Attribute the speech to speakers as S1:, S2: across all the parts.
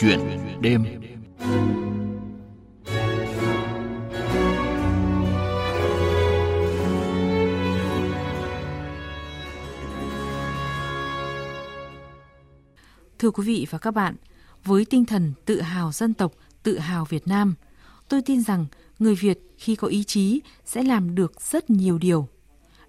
S1: Chuyện đêm Thưa quý vị và các bạn, với tinh thần tự hào dân tộc, tự hào Việt Nam, tôi tin rằng người Việt khi có ý chí sẽ làm được rất nhiều điều.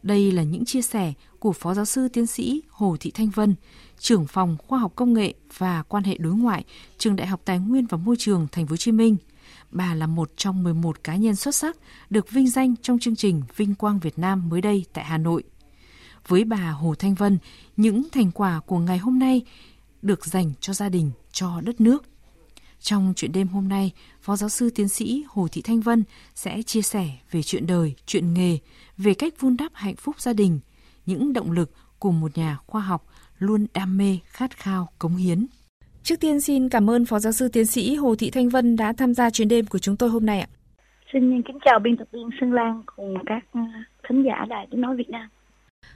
S1: Đây là những chia sẻ của Phó Giáo sư Tiến sĩ Hồ Thị Thanh Vân, trưởng phòng Khoa học Công nghệ và Quan hệ đối ngoại, Trường Đại học Tài nguyên và Môi trường Thành phố Hồ Chí Minh. Bà là một trong 11 cá nhân xuất sắc được vinh danh trong chương trình Vinh quang Việt Nam mới đây tại Hà Nội. Với bà Hồ Thanh Vân, những thành quả của ngày hôm nay được dành cho gia đình, cho đất nước. Trong chuyện đêm hôm nay, Phó Giáo sư Tiến sĩ Hồ Thị Thanh Vân sẽ chia sẻ về chuyện đời, chuyện nghề, về cách vun đắp hạnh phúc gia đình, những động lực của một nhà khoa học luôn đam mê, khát khao, cống hiến. Trước tiên xin cảm ơn Phó Giáo sư Tiến sĩ Hồ Thị Thanh Vân đã tham gia chuyến đêm của chúng tôi hôm nay ạ.
S2: Xin kính chào biên tập viên Xuân Lan cùng các à, thính giả Đài Tiếng Nói Việt Nam.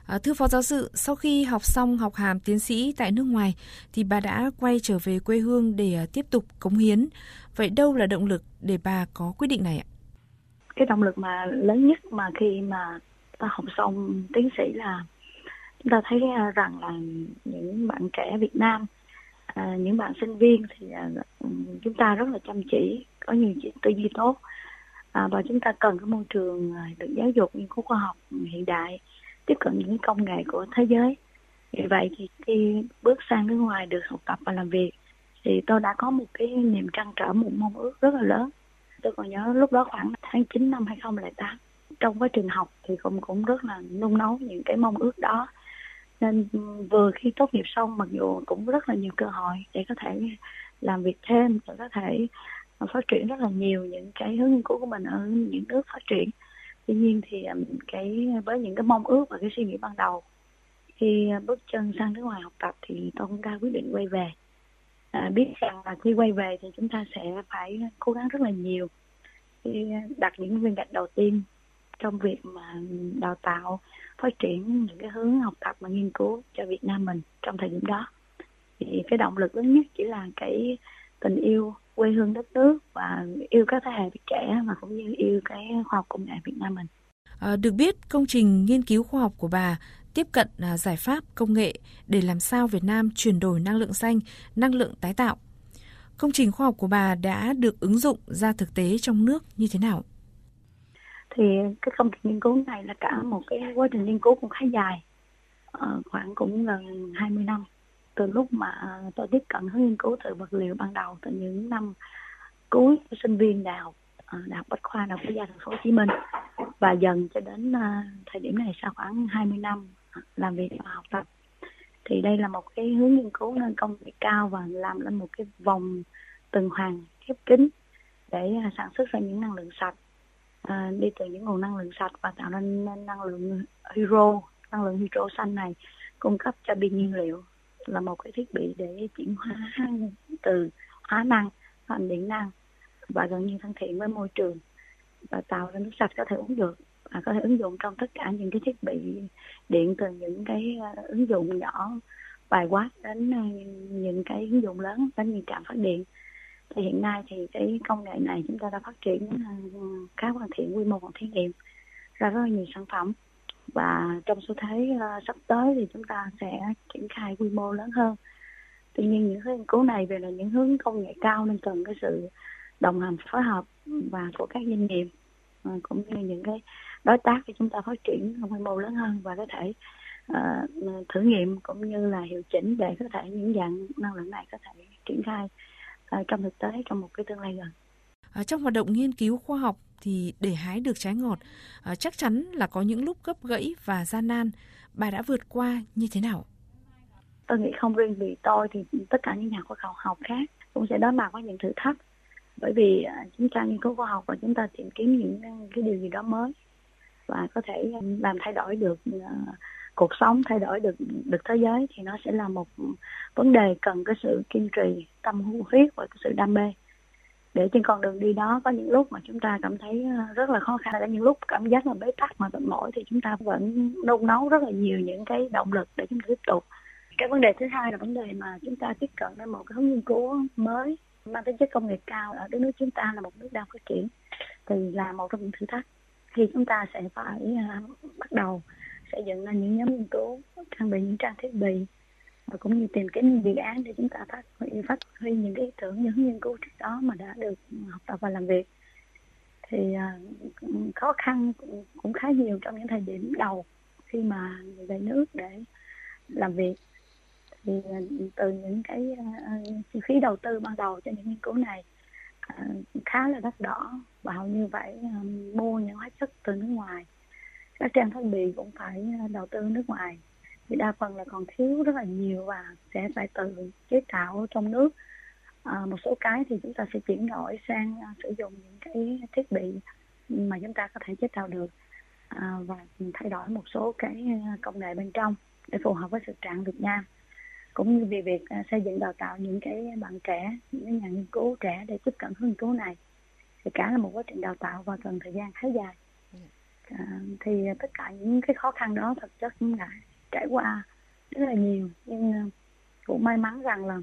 S1: À, thưa Phó Giáo sư, sau khi học xong học hàm tiến sĩ tại nước ngoài thì bà đã quay trở về quê hương để à, tiếp tục cống hiến. Vậy đâu là động lực để bà có quyết định này ạ?
S2: Cái động lực mà lớn nhất mà khi mà ta học xong tiến sĩ là chúng ta thấy à, rằng là những bạn trẻ Việt Nam, à, những bạn sinh viên thì à, chúng ta rất là chăm chỉ, có nhiều tư duy tốt. À, và chúng ta cần cái môi trường được giáo dục nghiên cứu khoa học hiện đại tiếp cận những công nghệ của thế giới. Vì vậy thì khi bước sang nước ngoài được học tập và làm việc thì tôi đã có một cái niềm trăn trở một mong ước rất là lớn tôi còn nhớ lúc đó khoảng tháng 9 năm 2008 trong quá trình học thì cũng cũng rất là nung nấu những cái mong ước đó. Nên vừa khi tốt nghiệp xong, mặc dù cũng rất là nhiều cơ hội để có thể làm việc thêm và có thể phát triển rất là nhiều những cái hướng nghiên cứu của mình ở những nước phát triển. Tuy nhiên thì um, cái, với những cái mong ước và cái suy nghĩ ban đầu, khi bước chân sang nước ngoài học tập thì tôi cũng đã quyết định quay về à, biết rằng là khi quay về thì chúng ta sẽ phải cố gắng rất là nhiều khi đặt những viên gạch đầu tiên trong việc mà đào tạo phát triển những cái hướng học tập và nghiên cứu cho Việt Nam mình trong thời điểm đó thì cái động lực lớn nhất chỉ là cái tình yêu quê hương đất nước và yêu các thế hệ trẻ mà cũng như yêu cái khoa học công nghệ Việt Nam mình.
S1: À, được biết công trình nghiên cứu khoa học của bà tiếp cận à, giải pháp công nghệ để làm sao Việt Nam chuyển đổi năng lượng xanh, năng lượng tái tạo. Công trình khoa học của bà đã được ứng dụng ra thực tế trong nước như thế nào?
S2: Thì cái công trình nghiên cứu này là cả một cái quá trình nghiên cứu cũng khá dài, ờ, khoảng cũng gần 20 năm từ lúc mà tôi tiếp cận hướng nghiên cứu từ vật liệu ban đầu từ những năm cuối của sinh viên đại học ờ, đại học bách khoa đại học quốc gia thành phố hồ chí minh và dần cho đến ờ, thời điểm này sau khoảng 20 năm làm việc và học tập. Thì đây là một cái hướng nghiên cứu nâng công nghệ cao và làm lên một cái vòng tuần hoàn khép kín để à, sản xuất ra những năng lượng sạch à, đi từ những nguồn năng lượng sạch và tạo nên năng lượng hydro năng lượng hydro xanh này cung cấp cho pin nhiên liệu là một cái thiết bị để chuyển hóa từ hóa năng thành điện năng và gần như thân thiện với môi trường và tạo ra nước sạch có thể uống được và có thể ứng dụng trong tất cả những cái thiết bị điện từ những cái à, ứng dụng nhỏ vài watt đến à, những cái ứng dụng lớn đến những trạm phát điện. Thì hiện nay thì cái công nghệ này chúng ta đã phát triển à, khá hoàn thiện quy mô phòng thí nghiệm ra rất là nhiều sản phẩm. Và trong xu thế uh, sắp tới thì chúng ta sẽ triển khai quy mô lớn hơn. Tuy nhiên những nghiên cứu này về là những hướng công nghệ cao nên cần cái sự đồng hành phối hợp và của các doanh nghiệp cũng như những cái đối tác để chúng ta phát triển quy mô lớn hơn và có thể uh, thử nghiệm cũng như là hiệu chỉnh để có thể những dạng năng lượng này có thể triển khai uh, trong thực tế trong một cái tương lai gần.
S1: À, trong hoạt động nghiên cứu khoa học thì để hái được trái ngọt à, chắc chắn là có những lúc gấp gãy và gian nan. Bà đã vượt qua như thế nào?
S2: Tôi nghĩ không riêng vì tôi thì tất cả những nhà khoa học học khác cũng sẽ đối mặt với những thử thách bởi vì à, chúng ta nghiên cứu khoa học và chúng ta tìm kiếm những, cái điều gì đó mới và có thể à, làm thay đổi được à, cuộc sống, thay đổi được được thế giới thì nó sẽ là một vấn đề cần cái sự kiên trì, tâm huyết và cái sự đam mê. Để trên con đường đi đó có những lúc mà chúng ta cảm thấy rất là khó khăn, có những lúc cảm giác là bế tắc mà mệt mỏi thì chúng ta vẫn nung nấu rất là nhiều những cái động lực để chúng ta tiếp tục. Cái vấn đề thứ hai là vấn đề mà chúng ta tiếp cận đến một cái hướng nghiên cứu mới mang tính chất công nghệ cao ở đất nước chúng ta là một nước đang phát triển thì là một trong những thử thách. Thì chúng ta sẽ phải uh, bắt đầu xây dựng ra những nhóm nghiên cứu trang bị những trang thiết bị và cũng như tìm kiếm những dự án để chúng ta phát huy phát huy những cái ý tưởng những nghiên cứu trước đó mà đã được học tập và làm việc. Thì uh, khó khăn cũng, cũng khá nhiều trong những thời điểm đầu khi mà về nước để làm việc thì ờ, từ những cái ờ, ờ, chi phí đầu tư ban đầu cho những nghiên cứu này khá là đắt đỏ và hầu như phải mua những hóa chất từ nước ngoài. Các trang thiết bị cũng phải đầu tư nước ngoài. Thì đa phần là còn thiếu rất là nhiều và sẽ phải tự chế tạo trong nước. À, một số cái thì chúng ta sẽ chuyển đổi sang à, sử dụng những cái thiết bị mà chúng ta có thể chế tạo được à, và thay đổi một số cái công nghệ bên trong để phù hợp với thực trạng Việt Nam cũng như về việc uh, xây dựng đào tạo những cái bạn trẻ những nhà nghiên cứu trẻ để tiếp cận nghiên cứu này. Thì cả là một quá trình đào tạo và cần thời gian khá dài. À, thì tất cả những cái khó khăn đó thực chất cũng đã trải qua rất là nhiều. Nhưng uh, cũng may mắn rằng là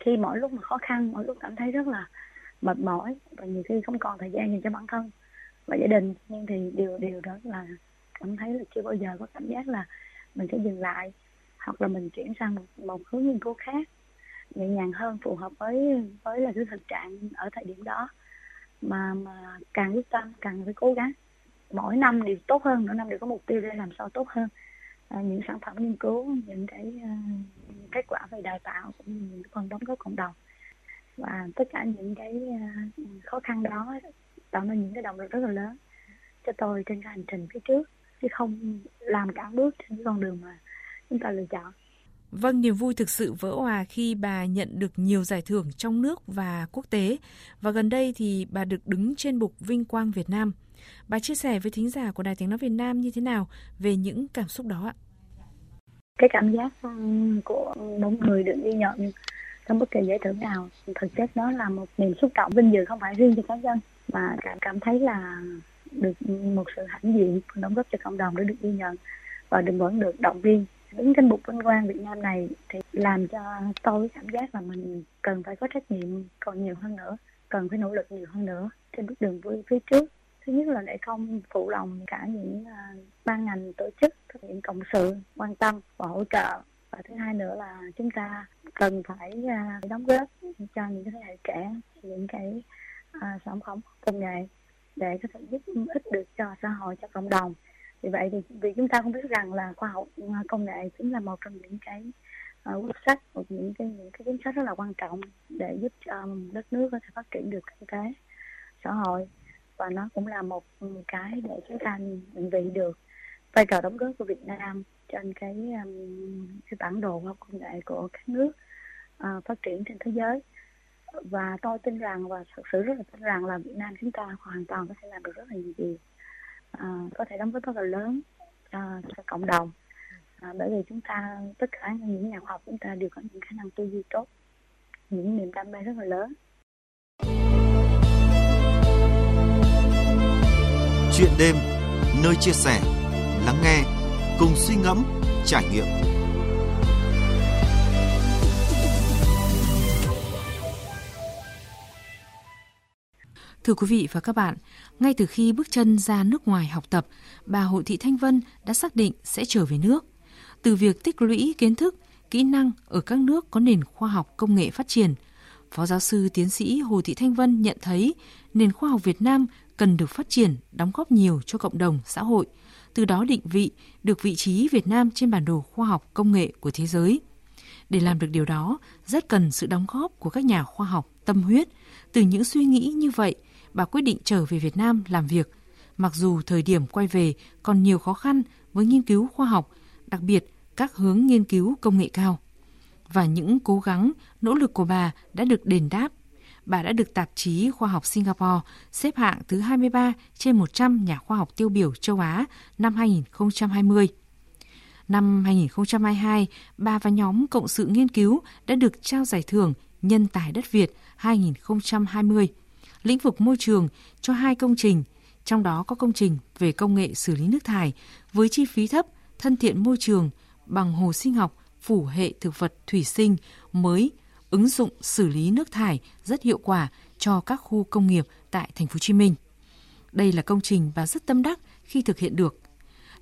S2: khi mỗi lúc mà khó khăn mỗi lúc cảm thấy rất là mệt mỏi và nhiều khi không còn thời gian dành cho bản thân và gia đình nhưng thì điều điều đó là cảm thấy là chưa bao giờ có cảm giác là mình sẽ dừng lại hoặc là mình chuyển sang một, một hướng nghiên cứu khác nhẹ nhàng hơn phù hợp với với là cái thực trạng ở thời điểm đó. Mà mà càng quyết tâm càng phải cố gắng. Mỗi năm đều tốt hơn mỗi năm đều có mục tiêu để làm sao tốt hơn. À, những sản phẩm nghiên cứu những cái uh, kết quả về đào tạo cũng như những phần đóng góp cộng đồng. Và tất cả những cái uh, khó khăn đó tạo nên những cái động lực rất là lớn cho tôi trên cái hành trình phía trước. Chứ không làm cả bước trên cái con đường mà chúng ta lựa chọn.
S1: Vâng, niềm vui thực sự vỡ hòa khi bà nhận được nhiều giải thưởng trong nước và quốc tế. Và gần đây thì bà được đứng trên bục Vinh Quang Việt Nam. Bà chia sẻ với thính giả của Đài Tiếng Nói Việt Nam như thế nào về những cảm xúc đó ạ?
S2: Cái cảm giác của một người được ghi nhận trong bất kỳ giải thưởng nào thực chất đó là một niềm xúc động vinh dự không phải riêng cho cá nhân mà cảm cảm thấy là được một sự hãnh diện đóng góp cho cộng đồng để được ghi nhận và đừng vẫn được động viên đứng trên bục vinh quang Việt Nam này thì làm cho tôi cảm giác là mình cần phải có trách nhiệm còn nhiều hơn nữa cần phải nỗ lực nhiều hơn nữa trên bước đường vui phía trước. Thứ nhất là để không phụ lòng cả những uh, ban ngành tổ chức các những cộng sự quan tâm và hỗ trợ. Và thứ hai nữa là chúng ta cần phải uh, đóng góp cho những cái thế hệ trẻ những cái uh, sản phẩm công nghệ để có thể giúp ích được cho xã hội cho cộng đồng vì vậy thì vì chúng ta không biết rằng là khoa học à, công nghệ chính là một trong những cái uh, quyết sách một những cái những cái chính sách rất là quan trọng để giúp cho đất nước có thể phát triển được kinh tế xã hội. Và nó cũng là một cái để chúng ta định vị được vai trò đóng góp của Việt Nam trên cái um, cái bản đồ khoa học công nghệ của các nước uh, phát triển trên thế giới. Và tôi tin rằng và thật sự rất là tin rằng là Việt Nam chúng ta hoàn toàn có thể làm được rất là nhiều điều à, có thể đóng góp rất là lớn à, cho cộng đồng. À, bởi vì chúng ta tất cả những nhà khoa học chúng ta đều có những khả năng tư duy tốt những niềm đam mê rất là lớn.
S3: Chuyện đêm nơi chia sẻ lắng nghe cùng suy ngẫm trải nghiệm.
S1: Thưa quý vị và các bạn, ngay từ khi bước chân ra nước ngoài học tập, bà Hội Thị Thanh Vân đã xác định sẽ trở về nước. Từ việc tích lũy kiến thức, kỹ năng ở các nước có nền khoa học công nghệ phát triển, Phó giáo sư tiến sĩ Hồ Thị Thanh Vân nhận thấy nền khoa học Việt Nam cần được phát triển, đóng góp nhiều cho cộng đồng, xã hội, từ đó định vị được vị trí Việt Nam trên bản đồ khoa học công nghệ của thế giới. Để làm được điều đó, rất cần sự đóng góp của các nhà khoa học tâm huyết. Từ những suy nghĩ như vậy, bà quyết định trở về Việt Nam làm việc. Mặc dù thời điểm quay về còn nhiều khó khăn với nghiên cứu khoa học, đặc biệt các hướng nghiên cứu công nghệ cao. Và những cố gắng, nỗ lực của bà đã được đền đáp. Bà đã được tạp chí Khoa học Singapore xếp hạng thứ 23 trên 100 nhà khoa học tiêu biểu châu Á năm 2020. Năm 2022, bà và nhóm Cộng sự nghiên cứu đã được trao giải thưởng Nhân tài đất Việt 2020 lĩnh vực môi trường cho hai công trình, trong đó có công trình về công nghệ xử lý nước thải với chi phí thấp, thân thiện môi trường bằng hồ sinh học phủ hệ thực vật thủy sinh mới ứng dụng xử lý nước thải rất hiệu quả cho các khu công nghiệp tại thành phố Hồ Chí Minh. Đây là công trình và rất tâm đắc khi thực hiện được.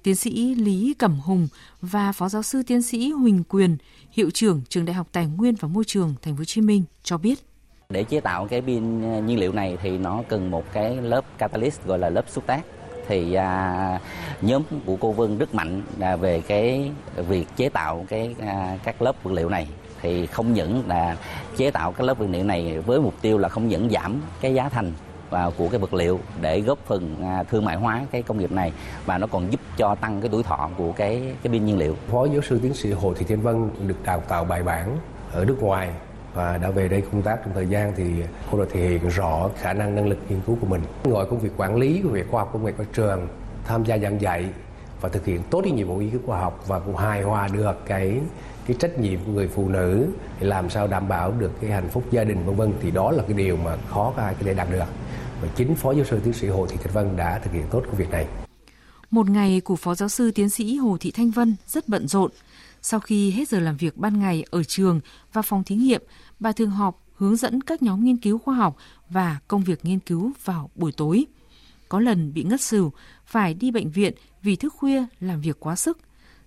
S1: Tiến sĩ Lý Cẩm Hùng và Phó giáo sư tiến sĩ Huỳnh Quyền, hiệu trưởng Trường Đại học Tài nguyên và Môi trường Thành phố Hồ Chí Minh cho biết.
S4: Để chế tạo cái pin à, nhiên liệu này thì nó cần một cái lớp catalyst gọi là lớp xúc tác. Thì à, nhóm của cô Vân rất mạnh à, về cái việc chế tạo cái à, các lớp vật liệu này. Thì không những là chế tạo các lớp vật liệu này với mục tiêu là không những giảm cái giá thành và của cái vật liệu để góp phần à, thương mại hóa cái công nghiệp này và nó còn giúp cho tăng cái tuổi thọ của cái cái pin nhiên liệu.
S5: Phó giáo sư tiến sĩ Hồ Thị Thiên Vân được đào tạo bài bản ở nước ngoài và đã về đây công tác trong thời gian thì cô đã thể hiện rõ khả năng năng lực nghiên cứu của mình. Ngoài công việc quản lý của việc khoa học công nghệ của trường, tham gia giảng dạy và thực hiện tốt cái nhiệm vụ nghiên cứu khoa học và cũng hài hòa được cái cái trách nhiệm của người phụ nữ để làm sao đảm bảo được cái hạnh phúc gia đình vân vân thì đó là cái điều mà khó ai có thể đạt được và chính phó giáo sư tiến sĩ Hồ Thị Thanh Vân đã thực hiện tốt công việc này.
S1: Một ngày của phó giáo sư tiến sĩ Hồ Thị Thanh Vân rất bận rộn. Sau khi hết giờ làm việc ban ngày ở trường và phòng thí nghiệm, bà thường họp hướng dẫn các nhóm nghiên cứu khoa học và công việc nghiên cứu vào buổi tối. Có lần bị ngất xỉu, phải đi bệnh viện vì thức khuya làm việc quá sức.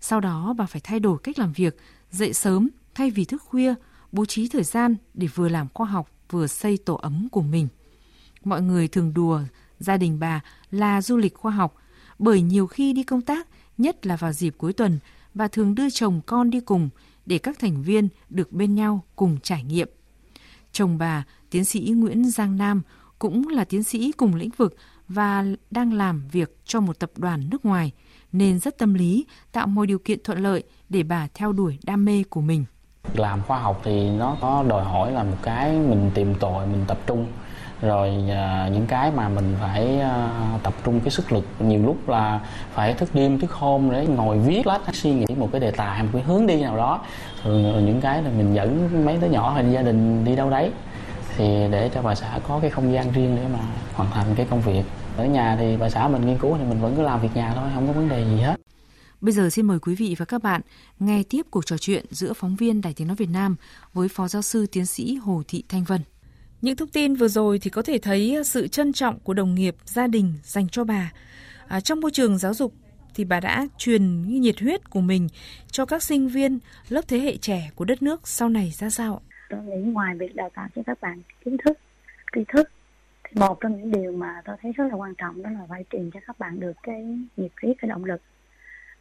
S1: Sau đó bà phải thay đổi cách làm việc, dậy sớm thay vì thức khuya, bố trí thời gian để vừa làm khoa học vừa xây tổ ấm của mình. Mọi người thường đùa gia đình bà là du lịch khoa học, bởi nhiều khi đi công tác, nhất là vào dịp cuối tuần, và thường đưa chồng con đi cùng để các thành viên được bên nhau cùng trải nghiệm. Chồng bà, tiến sĩ Nguyễn Giang Nam, cũng là tiến sĩ cùng lĩnh vực và đang làm việc cho một tập đoàn nước ngoài, nên rất tâm lý, tạo mọi điều kiện thuận lợi để bà theo đuổi đam mê của mình.
S6: Làm khoa học thì nó có đòi hỏi là một cái mình tìm tòi, mình tập trung rồi à, những cái mà mình phải à, tập trung cái sức lực nhiều lúc là phải thức đêm thức hôm để ngồi viết lách suy nghĩ một cái đề tài một cái hướng đi nào đó. Thường những cái là mình dẫn mấy đứa nhỏ hay gia đình đi đâu đấy thì để cho bà xã có cái không gian riêng để mà hoàn thành cái công việc. Ở nhà thì bà xã mình nghiên cứu thì mình vẫn cứ làm việc nhà thôi không có vấn đề gì hết.
S1: Bây giờ xin mời quý vị và các bạn nghe tiếp cuộc trò chuyện giữa phóng viên Đài Tiếng Nói Việt Nam với Phó Giáo sư Tiến sĩ Hồ Thị Thanh Vân. Những thông tin vừa rồi thì có thể thấy à, sự trân trọng của đồng nghiệp, gia đình dành cho bà. À, trong môi trường giáo dục thì bà đã truyền nhiệt huyết của mình cho các sinh viên lớp thế hệ trẻ của đất nước sau này ra sao?
S2: Tôi nghĩ ngoài việc đào tạo cho các bạn kiến thức, tri thức thì một trong những điều mà tôi thấy rất là quan trọng đó là phải truyền cho các bạn được cái nhiệt huyết, cái động lực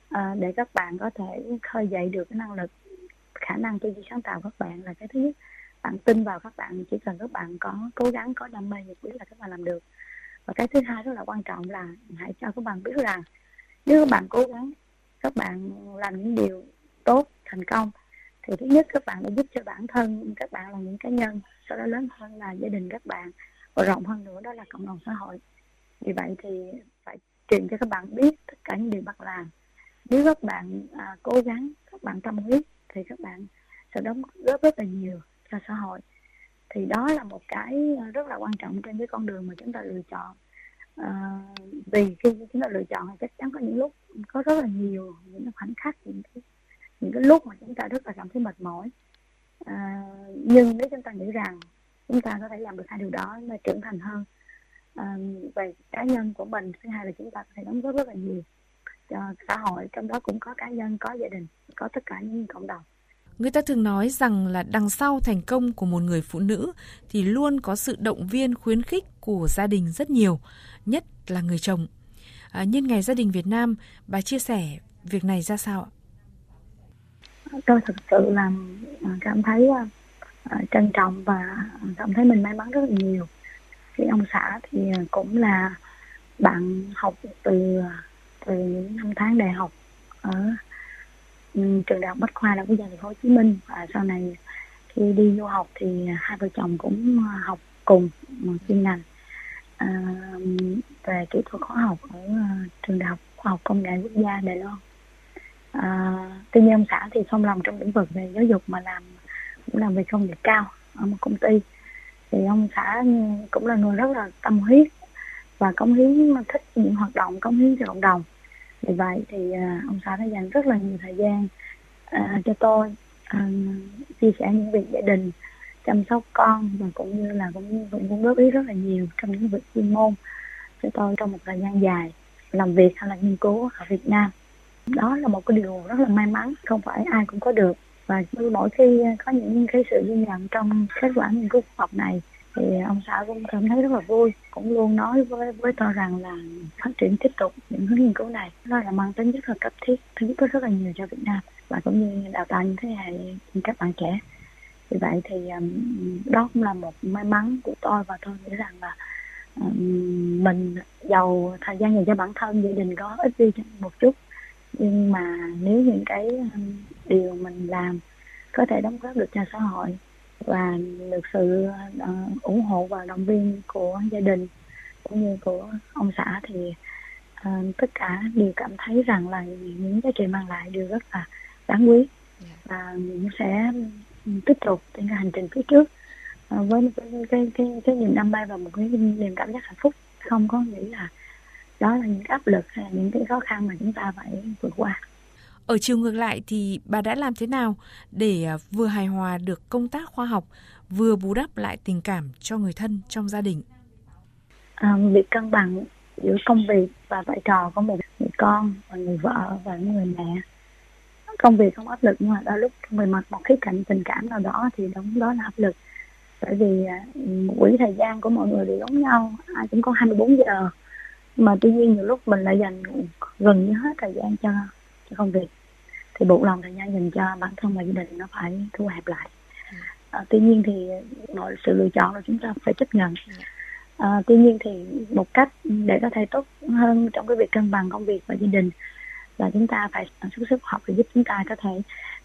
S2: à, để các bạn có thể khơi dậy được cái năng lực, khả năng tư duy sáng tạo của các bạn là cái thứ nhất bạn tin vào các bạn chỉ cần các bạn có cố gắng có đam mê nhiệt huyết là các bạn làm được và cái thứ hai rất là quan trọng là hãy cho các bạn biết rằng nếu các bạn cố gắng các bạn làm những điều tốt thành công thì thứ nhất các bạn đã giúp cho bản thân các bạn là những cá nhân sau đó lớn hơn là gia đình các bạn và rộng hơn nữa đó là cộng đồng xã hội vì vậy thì phải truyền cho các bạn biết tất cả những điều bạn làm nếu các bạn à, cố gắng các bạn tâm huyết thì các bạn sẽ đóng góp rất là nhiều cho xã hội. Thì đó là một cái ờ, rất là quan trọng trên cái con đường mà chúng ta lựa chọn. À, vì khi chúng ta lựa chọn thì chắc chắn có những lúc có rất là nhiều những khoảnh khắc những cái, những cái lúc mà chúng ta rất là cảm thấy mệt mỏi. À, nhưng nếu chúng ta nghĩ rằng chúng ta có thể làm được hai điều đó là trưởng thành hơn à, về cá nhân của mình thứ hai là chúng ta có thể đóng góp rất là nhiều cho xã hội trong đó cũng có cá nhân có gia đình có tất cả những cộng đồng.
S1: Người ta thường nói rằng là đằng sau thành công của một người phụ nữ thì luôn có sự động viên khuyến khích của gia đình rất nhiều, nhất là người chồng. À, nhân ngày gia đình Việt Nam, bà chia sẻ việc này ra sao ạ?
S2: Tôi thực sự là à, cảm thấy à, à, trân trọng và cảm thấy mình may mắn rất là nhiều. Khi ông xã thì cũng là bạn học từ từ những năm tháng đại học ở Ừ, trường đại học bách khoa đại học quốc gia thành phố hồ chí minh. Và sau này khi đi du học thì hai vợ chồng cũng à, học cùng một chuyên ngành. À, về kỹ thuật khoa học ở à, trường đại học khoa học công nghệ quốc gia đài loan. À, tuy nhiên ông xã thì không làm trong lĩnh vực về giáo dục mà làm cũng làm về công nghệ cao ở một công ty. Thì ông xã cũng là người rất là tâm huyết và cống hiến thích những hoạt động cống hiến cho cộng đồng vì vậy thì à, ông xã đã dành rất là nhiều thời gian à, cho tôi uh, chia sẻ những việc gia đình chăm sóc con và cũng như là cũng cũng, cũng góp ý rất là nhiều trong những việc chuyên môn cho tôi trong một thời gian dài làm việc hay là nghiên cứu ở Việt Nam. Đó là một cái điều rất là may mắn không phải ai cũng có được. Và mỗi khi có những cái sự ghi nhận trong kết quả nghiên cứu khoa học này thì à, ông xã cũng cảm thấy rất là vui cũng luôn nói với với tôi rằng là phát triển tiếp tục những hướng nghiên cứu này. Nó là mang tính rất là cấp thiết thứ giúp rất là nhiều cho Việt Nam và cũng như đào tạo những thế hệ các bạn trẻ. Vì vậy thì um, đó cũng là một may mắn của tôi và tôi nghĩ rằng là um, mình giàu thời gian dành cho bản thân gia đình có ít đi một chút. Nhưng mà nếu những cái um, điều mình làm có thể đóng góp được cho xã hội và được sự uh, ủng hộ và động viên của gia đình cũng như của ông xã thì uh, tất cả đều cảm thấy rằng là những giá trị mang lại đều rất là đáng quý và cũng sẽ tiếp tục trên cái hành trình phía trước uh, với cái cái cái, cái niềm đam mê và một cái niềm cảm giác hạnh phúc. Không có nghĩ là đó là những áp lực hay là những cái khó khăn mà chúng ta phải vượt qua
S1: ở chiều ngược lại thì bà đã làm thế nào để à, vừa hài hòa được công tác khoa học, vừa bù đắp lại tình cảm cho người thân trong gia đình?
S2: À, việc cân bằng giữa công việc và vai trò của một người con và người vợ và người mẹ. Công việc không áp lực nhưng mà đôi lúc mình mặt một khía cạnh tình cảm nào đó thì đúng đó là áp lực. Bởi vì à, quỹ thời gian của mọi người đều giống nhau ai cũng có 24 giờ. Mà tuy nhiên nhiều lúc mình lại dành gần như hết thời gian cho cái công việc thì buộc lòng thời gian dành cho bản thân và gia đình nó phải thu hẹp lại. À, tuy nhiên thì mọi sự lựa chọn là chúng ta phải chấp nhận. À, tuy nhiên thì một cách để có thể tốt hơn trong cái việc cân bằng công việc và gia đình là chúng ta phải xuất sức học để giúp chúng ta có thể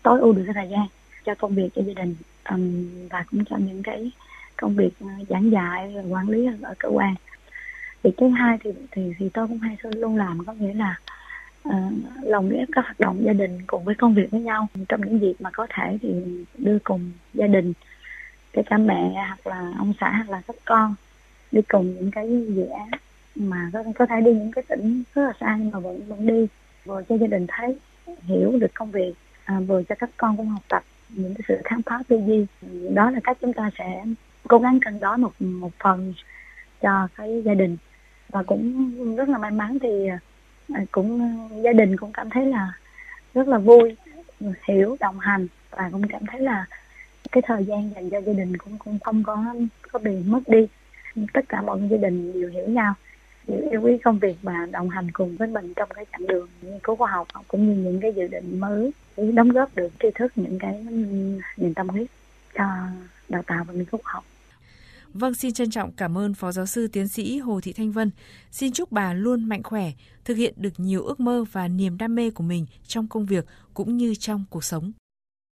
S2: tối ưu được cái thời gian cho công việc cho gia đình um, và cũng cho những cái công việc ờ, giảng dạy quản lý ở, ở cơ quan. Việc thứ hai thì thì thì tôi cũng hay luôn làm có nghĩa là Ờ, uh, lồng ghép các hoạt động gia đình cùng với công việc với nhau. Trong những dịp mà có thể thì đưa cùng gia đình kể cả mẹ hoặc là ông xã hoặc là các con đi cùng những cái dự án mà có, có thể đi những cái tỉnh rất là xa nhưng mà vẫn vẫn đi vừa cho gia đình thấy hiểu được công việc à, vừa cho các con cũng học tập những cái sự khám phá tư duy. Đó là cách chúng ta sẽ cố gắng cân đối một một phần cho cái gia đình. Và cũng rất là may mắn thì cũng ờ, gia đình cũng cảm thấy là rất là vui, hiểu, đồng hành và cũng cảm thấy là cái thời gian dành cho gia đình cũng cũng không có có bị mất đi tất cả mọi người gia đình đều hiểu nhau yêu quý công việc và đồng hành cùng với mình trong cái chặng đường nghiên cứu khoa học cũng như những cái dự định mới để đóng góp được tri thức những cái niềm tâm huyết cho đào tạo và nghiên cứu khoa học.
S1: Vâng, xin trân trọng cảm ơn Phó Giáo sư Tiến sĩ Hồ Thị Thanh Vân. Xin chúc bà luôn mạnh khỏe, thực hiện được nhiều ước mơ và niềm đam mê của mình trong công việc cũng như trong cuộc sống.